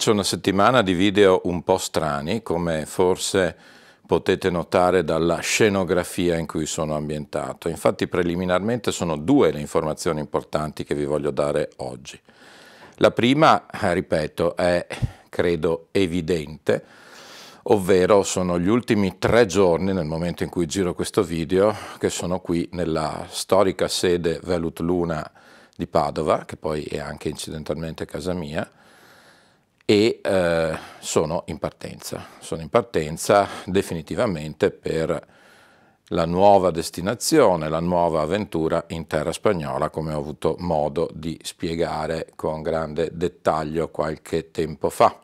Comincia una settimana di video un po' strani, come forse potete notare dalla scenografia in cui sono ambientato. Infatti preliminarmente sono due le informazioni importanti che vi voglio dare oggi. La prima, eh, ripeto, è credo evidente, ovvero sono gli ultimi tre giorni nel momento in cui giro questo video che sono qui nella storica sede Velut Luna di Padova, che poi è anche incidentalmente casa mia, e eh, sono in partenza. Sono in partenza definitivamente per la nuova destinazione, la nuova avventura in terra spagnola, come ho avuto modo di spiegare con grande dettaglio qualche tempo fa.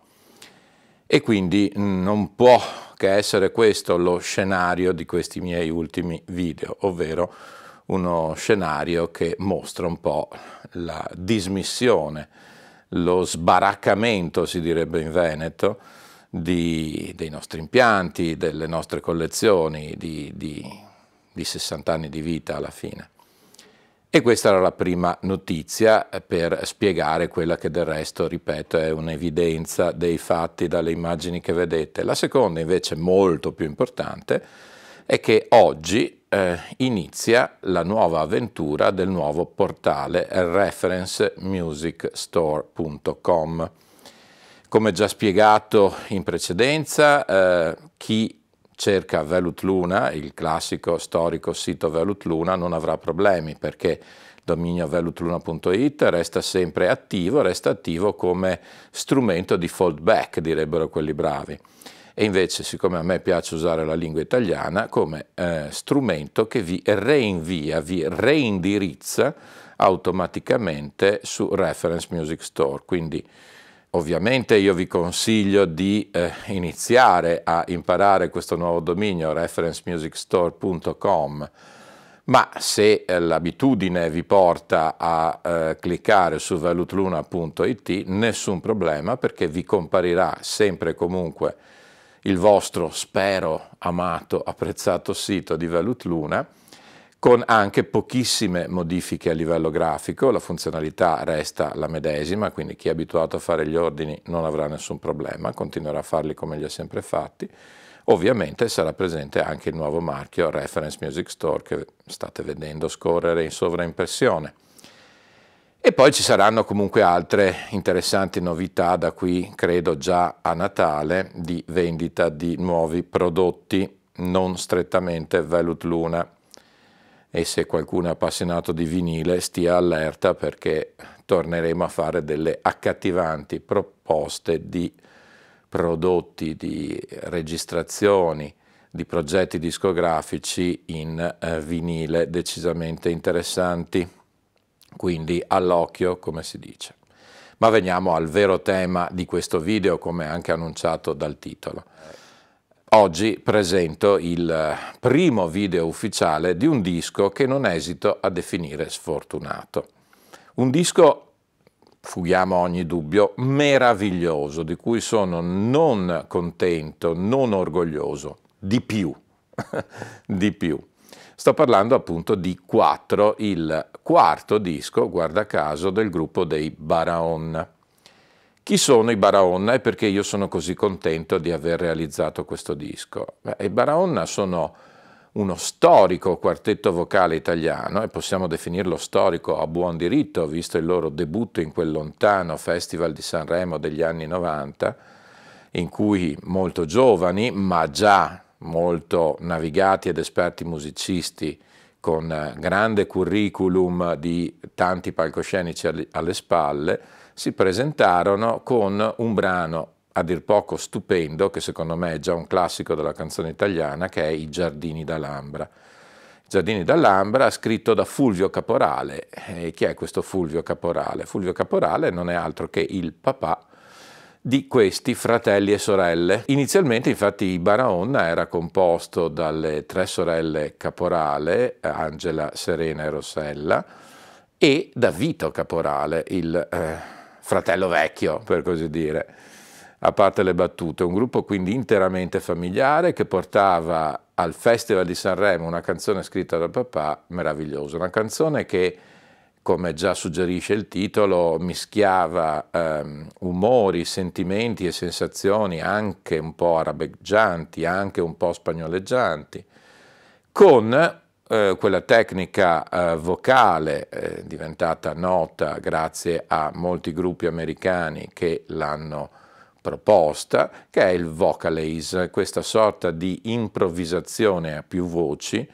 E quindi non può che essere questo lo scenario di questi miei ultimi video, ovvero uno scenario che mostra un po' la dismissione lo sbaraccamento, si direbbe in Veneto, di, dei nostri impianti, delle nostre collezioni di, di, di 60 anni di vita alla fine. E questa era la prima notizia per spiegare quella che del resto, ripeto, è un'evidenza dei fatti dalle immagini che vedete. La seconda, invece, molto più importante, è che oggi eh, inizia la nuova avventura del nuovo portale referencemusicstore.com. Come già spiegato in precedenza, eh, chi cerca Velut Luna, il classico storico sito Velut Luna, non avrà problemi perché il dominio velutluna.it resta sempre attivo, resta attivo come strumento di fallback, direbbero quelli bravi e invece siccome a me piace usare la lingua italiana come eh, strumento che vi reinvia, vi reindirizza automaticamente su Reference Music Store. Quindi ovviamente io vi consiglio di eh, iniziare a imparare questo nuovo dominio referencemusicstore.com ma se eh, l'abitudine vi porta a eh, cliccare su valutluna.it nessun problema perché vi comparirà sempre e comunque il vostro, spero, amato, apprezzato sito di Velut Luna, con anche pochissime modifiche a livello grafico, la funzionalità resta la medesima, quindi chi è abituato a fare gli ordini non avrà nessun problema, continuerà a farli come li ha sempre fatti. Ovviamente sarà presente anche il nuovo marchio Reference Music Store che state vedendo scorrere in sovraimpressione. E poi ci saranno comunque altre interessanti novità da qui, credo già a Natale, di vendita di nuovi prodotti, non strettamente Velut Luna. E se qualcuno è appassionato di vinile, stia allerta perché torneremo a fare delle accattivanti proposte di prodotti, di registrazioni, di progetti discografici in eh, vinile decisamente interessanti quindi all'occhio come si dice. Ma veniamo al vero tema di questo video come anche annunciato dal titolo. Oggi presento il primo video ufficiale di un disco che non esito a definire sfortunato. Un disco, fughiamo ogni dubbio, meraviglioso, di cui sono non contento, non orgoglioso, di più, di più. Sto parlando appunto di 4, il quarto disco, guarda caso, del gruppo dei Baraon. Chi sono i Baraonna e perché io sono così contento di aver realizzato questo disco? Beh, I Baraonna sono uno storico quartetto vocale italiano e possiamo definirlo storico a buon diritto, visto il loro debutto in quel lontano Festival di Sanremo degli anni 90, in cui molto giovani, ma già molto navigati ed esperti musicisti con grande curriculum di tanti palcoscenici alle spalle, si presentarono con un brano a dir poco stupendo, che secondo me è già un classico della canzone italiana, che è I Giardini d'Alhambra. Giardini d'Alhambra, scritto da Fulvio Caporale. E chi è questo Fulvio Caporale? Fulvio Caporale non è altro che il papà di questi fratelli e sorelle. Inizialmente infatti Baraonna era composto dalle tre sorelle Caporale, Angela, Serena e Rossella, e da Vito Caporale, il eh, fratello vecchio per così dire a parte le battute, un gruppo quindi interamente familiare che portava al Festival di Sanremo una canzone scritta dal papà meravigliosa, una canzone che, come già suggerisce il titolo, mischiava ehm, umori, sentimenti e sensazioni anche un po' arabeggianti, anche un po' spagnoleggianti, con eh, quella tecnica eh, vocale eh, diventata nota grazie a molti gruppi americani che l'hanno proposta, che è il vocalize, questa sorta di improvvisazione a più voci,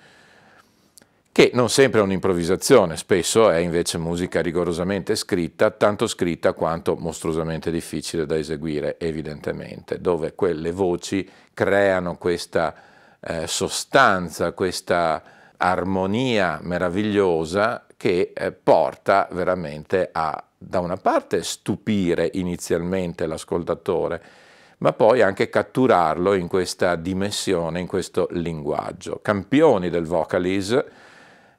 che non sempre è un'improvvisazione, spesso è invece musica rigorosamente scritta, tanto scritta quanto mostruosamente difficile da eseguire, evidentemente, dove quelle voci creano questa eh, sostanza, questa armonia meravigliosa che eh, porta veramente a da una parte stupire inizialmente l'ascoltatore, ma poi anche catturarlo in questa dimensione, in questo linguaggio. Campioni del vocalise,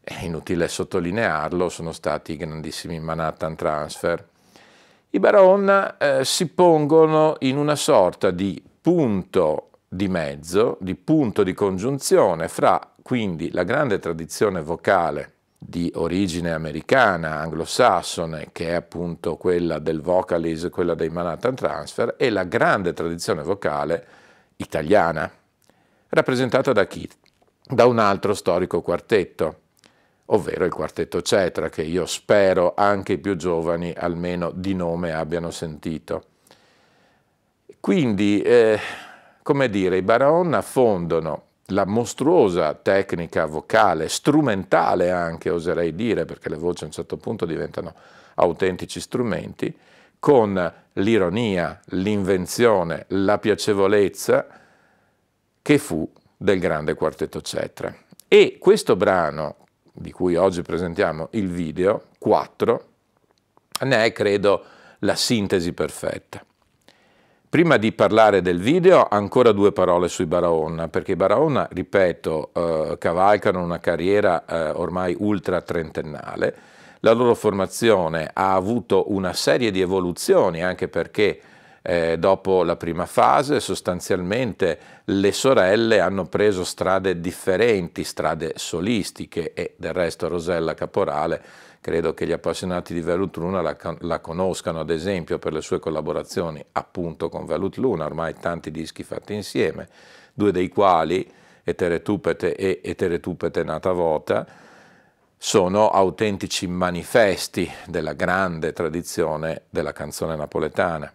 è inutile sottolinearlo, sono stati i grandissimi Manhattan Transfer. I Baron eh, si pongono in una sorta di punto di mezzo, di punto di congiunzione fra quindi la grande tradizione vocale di origine americana, anglosassone, che è appunto quella del vocalise, quella dei Manhattan Transfer, e la grande tradizione vocale italiana, rappresentata da chi? Da un altro storico quartetto, ovvero il quartetto Cetra, che io spero anche i più giovani almeno di nome abbiano sentito. Quindi, eh, come dire, i Baron affondano la mostruosa tecnica vocale, strumentale anche oserei dire, perché le voci a un certo punto diventano autentici strumenti, con l'ironia, l'invenzione, la piacevolezza che fu del grande quartetto Cetra. E questo brano, di cui oggi presentiamo il video, 4, ne è credo la sintesi perfetta. Prima di parlare del video, ancora due parole sui Baraonna, perché i Baraonna, ripeto, eh, cavalcano una carriera eh, ormai ultra trentennale. La loro formazione ha avuto una serie di evoluzioni, anche perché eh, dopo la prima fase sostanzialmente le sorelle hanno preso strade differenti, strade solistiche e del resto Rosella Caporale credo che gli appassionati di Velut Luna la, la, conoscano ad esempio per le sue collaborazioni appunto con Velut Luna, ormai tanti dischi fatti insieme, due dei quali, Eteretupete e Eteretupete Nata Vota, sono autentici manifesti della grande tradizione della canzone napoletana.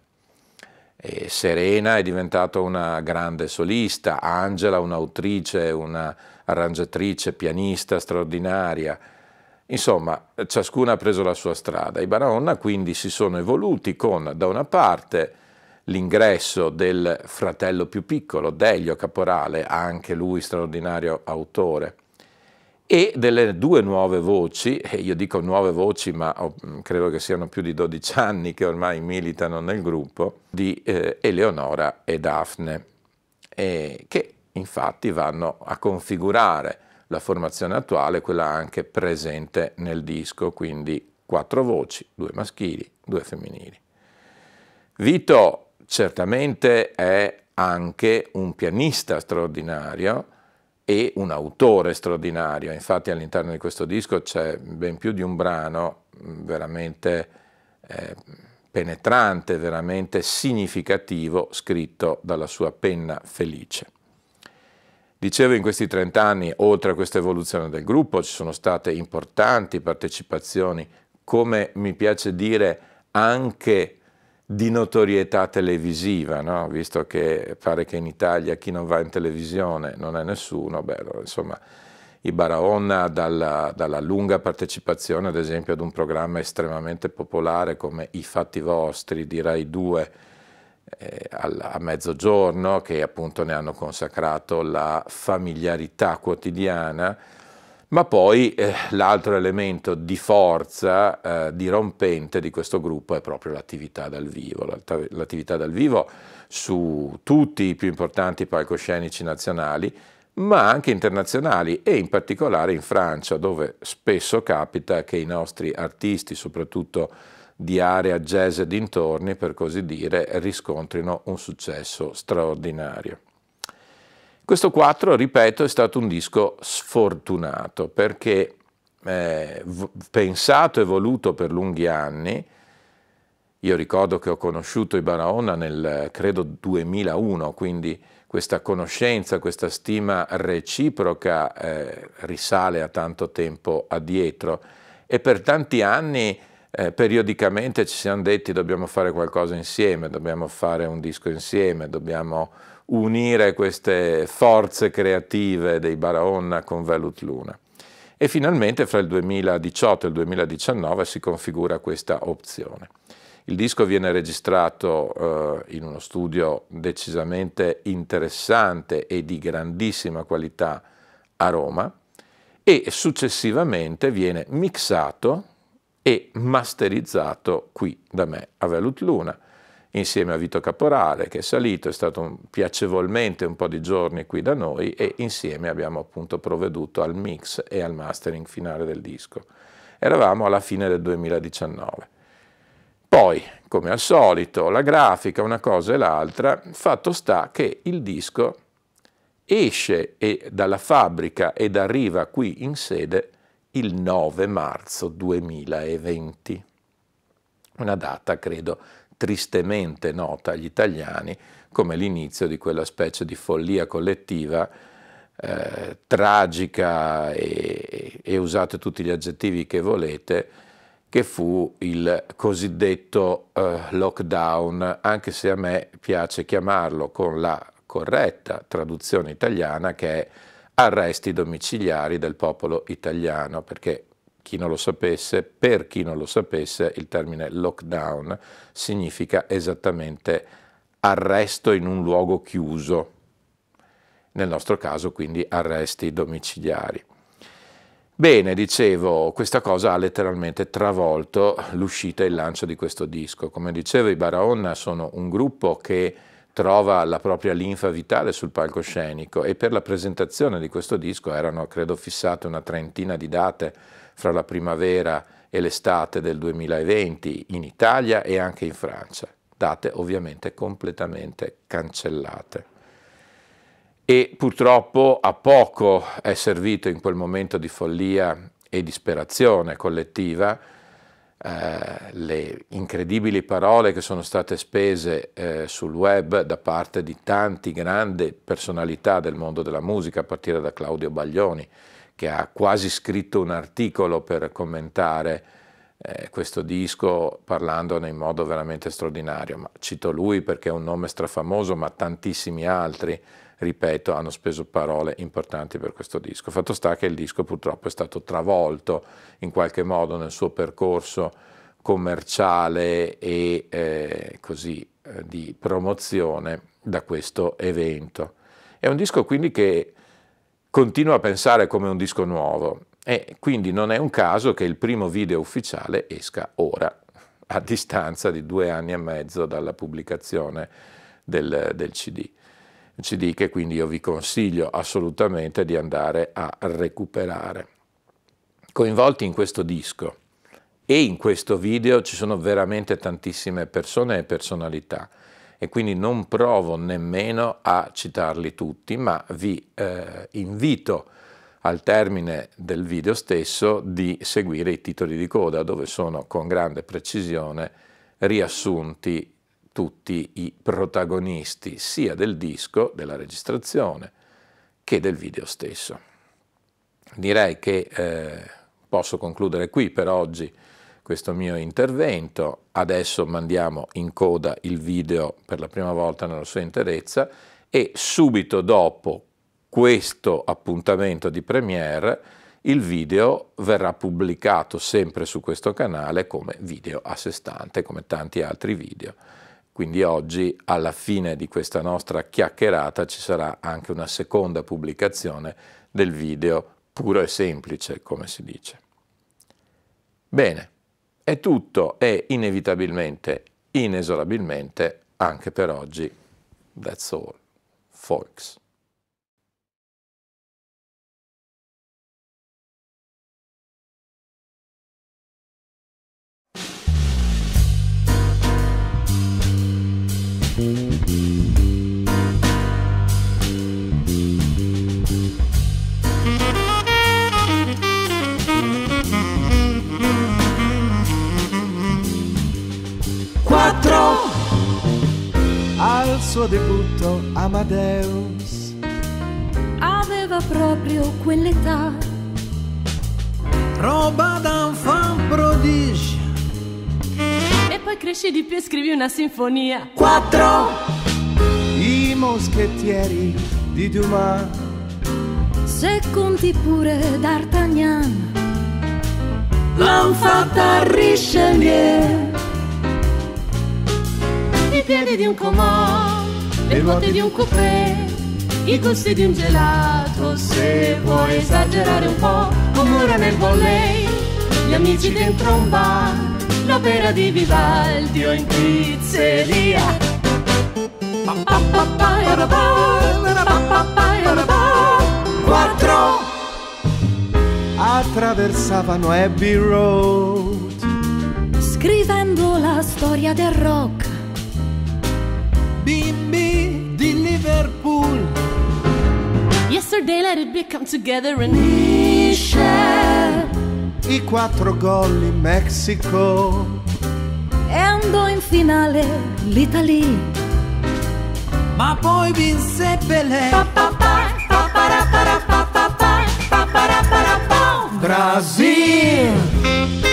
E Serena è diventata una grande solista, Angela un'autrice, una arrangiatrice, pianista straordinaria, Insomma, ciascuna ha preso la sua strada. I Barahona quindi si sono evoluti con, da una parte, l'ingresso del fratello più piccolo, Delio Caporale, anche lui straordinario autore, e delle due nuove voci, e io dico nuove voci ma credo che siano più di 12 anni che ormai militano nel gruppo, di eh, Eleonora e Daphne, che infatti vanno a configurare la formazione attuale, quella anche presente nel disco, quindi quattro voci, due maschili, due femminili. Vito certamente è anche un pianista straordinario e un autore straordinario, infatti all'interno di questo disco c'è ben più di un brano veramente eh, penetrante, veramente significativo, scritto dalla sua penna felice. Dicevo in questi 30 anni, oltre a questa evoluzione del gruppo, ci sono state importanti partecipazioni, come mi piace dire, anche di notorietà televisiva, no? visto che pare che in Italia chi non va in televisione non è nessuno, beh, insomma, i Barahona dalla, dalla, lunga partecipazione ad esempio ad un programma estremamente popolare come I Fatti Vostri di Rai 2 eh, a, a mezzogiorno, che appunto ne hanno consacrato la familiarità quotidiana, ma poi eh, l'altro elemento di forza, eh, dirompente di questo gruppo è proprio l'attività dal vivo. L'attività dal vivo su tutti i più importanti palcoscenici nazionali, ma anche internazionali e in particolare in Francia, dove spesso capita che i nostri artisti, soprattutto di area jazz e dintorni, per così dire, riscontrino un successo straordinario. Questo 4, ripeto, è stato un disco sfortunato perché eh, pensato e voluto per lunghi anni, io ricordo che ho conosciuto i Barahona nel, credo, 2001, quindi questa conoscenza, questa stima reciproca eh, risale a tanto tempo addietro. E per tanti anni eh, periodicamente ci siamo detti dobbiamo fare qualcosa insieme, dobbiamo fare un disco insieme, dobbiamo unire queste forze creative dei Barahona con Velut Luna. E finalmente fra il 2018 e il 2019 si configura questa opzione. Il disco viene registrato eh, in uno studio decisamente interessante e di grandissima qualità a Roma e successivamente viene mixato e masterizzato qui da me a Velut Luna insieme a Vito Caporale che è salito, è stato un, piacevolmente un po' di giorni qui da noi e insieme abbiamo appunto provveduto al mix e al mastering finale del disco. Eravamo alla fine del 2019. Poi, come al solito, la grafica, una cosa e l'altra, fatto sta che il disco esce dalla fabbrica ed arriva qui in sede il 9 marzo 2020. Una data, credo, tristemente nota agli italiani come l'inizio di quella specie di follia collettiva eh, tragica e, e, usate tutti gli aggettivi che volete, che fu il cosiddetto eh, lockdown, anche se a me piace chiamarlo con la corretta traduzione italiana che è arresti domiciliari del popolo italiano, perché chi non lo sapesse, per chi non lo sapesse, il termine lockdown significa esattamente arresto in un luogo chiuso, nel nostro caso quindi arresti domiciliari. Bene, dicevo, questa cosa ha letteralmente travolto l'uscita e il lancio di questo disco. Come dicevo, i Baraonna sono un gruppo che trova la propria linfa vitale sul palcoscenico e per la presentazione di questo disco erano, credo, fissate una trentina di date fra la primavera e l'estate del 2020 in Italia e anche in Francia, date ovviamente completamente cancellate. E purtroppo a poco è servito in quel momento di follia e disperazione collettiva eh, le incredibili parole che sono state spese eh, sul web da parte di tanti grandi personalità del mondo della musica, a partire da Claudio Baglioni, che ha quasi scritto un articolo per commentare eh, questo disco parlandone in modo veramente straordinario. Ma cito lui perché è un nome strafamoso, ma tantissimi altri, ripeto, hanno speso parole importanti per questo disco. Fatto sta che il disco purtroppo è stato travolto in qualche modo nel suo percorso commerciale e eh, così eh, di promozione da questo evento. È un disco quindi che continua a pensare come un disco nuovo e quindi non è un caso che il primo video ufficiale esca ora, a distanza di due anni e mezzo dalla pubblicazione del, del CD. Un CD che quindi io vi consiglio assolutamente di andare a recuperare. Coinvolti in questo disco e in questo video ci sono veramente tantissime persone e personalità e quindi non provo nemmeno a citarli tutti, ma vi eh, invito al termine del video stesso di seguire i titoli di coda dove sono con grande precisione riassunti tutti i protagonisti sia del disco, della registrazione, che del video stesso. Direi che eh, posso concludere qui per oggi questo mio intervento. Adesso mandiamo in coda il video per la prima volta nella sua interezza e subito dopo questo appuntamento di premiere il video verrà pubblicato sempre su questo canale come video a sé stante, come tanti altri video. Quindi oggi, alla fine di questa nostra chiacchierata, ci sarà anche una seconda pubblicazione del video puro e semplice, come si dice. Bene, è tutto e inevitabilmente, inesorabilmente, anche per oggi. That's all, folks. Suo debutto Amadeus aveva proprio quell'età. Roba da un fan prodigio E poi cresci di più e scrivi una sinfonia. Quattro I moschettieri di Dumas Se conti pure D'Artagnan. L'han fatta Richelieu I piedi di un comò, le ruote di un coupé, i gusti di un gelato. Se vuoi esagerare un po', un muro nel volley, gli amici dentro un bar, l'opera di Vivaldi o in pizzeria. Quattro Attraversavano Abbey Road Scrivendo la storia del rock. Bimbi di Liverpool. Yesterday let it be come together and Michelle I quattro gol in Mexico. E andò in finale l'Italia. Ma poi vinse Pelé. Brasil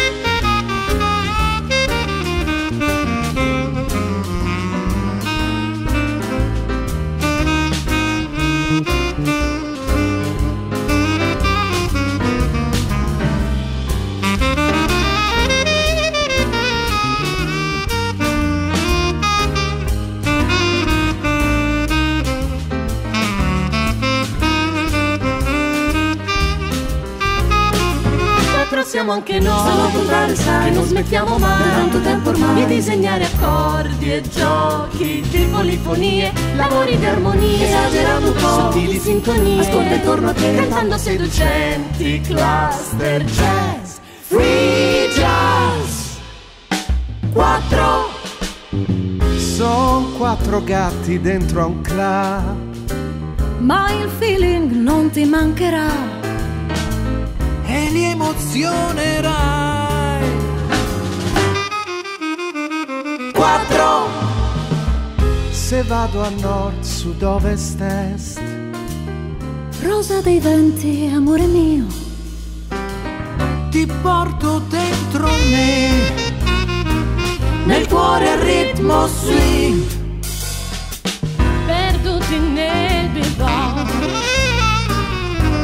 siamo anche noi. Solo contare sai Che non smettiamo mai. Da tanto tempo ormai. Di disegnare accordi e giochi Di polifonie Lavori di armonia Esagerando un po' Sottili sintonie. Ascolta intorno a te. Cantando seducenti Cluster jazz. Free jazz. Quattro. Sono quattro gatti dentro a un club. Ma il feeling non ti mancherà li emozionerai. Quattro. Se vado a nord, sud, ovest, est. Rosa dei venti, amore mio. Ti porto dentro me. Nel cuore al ritmo swing Perduti nel bivouac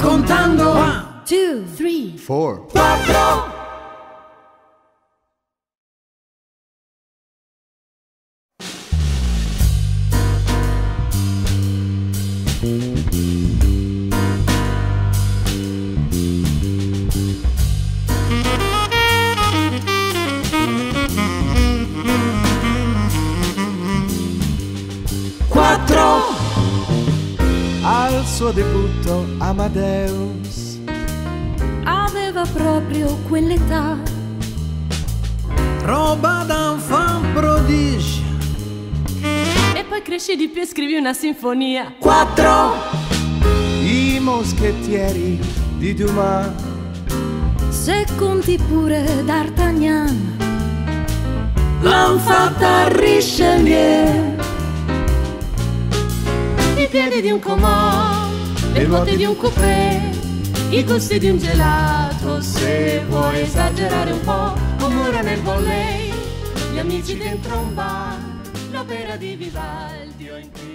Contando one, Two, three. Four, quattro Quattro Al suo debutto Amadeus aveva proprio quell'età. Roba da fan prodigio E poi cresci di più e scrivi una sinfonia. Quattro I moschettieri di Dumas Se conti pure D'Artagnan. L'han fatta Richelieu I piedi di un comò, le ruote di un coupé, i gusti di un gelato. Se vuoi esagerare un po', muro nel volley, gli amici dentro un bar, l'opera di Vivaldi o in pizzeria.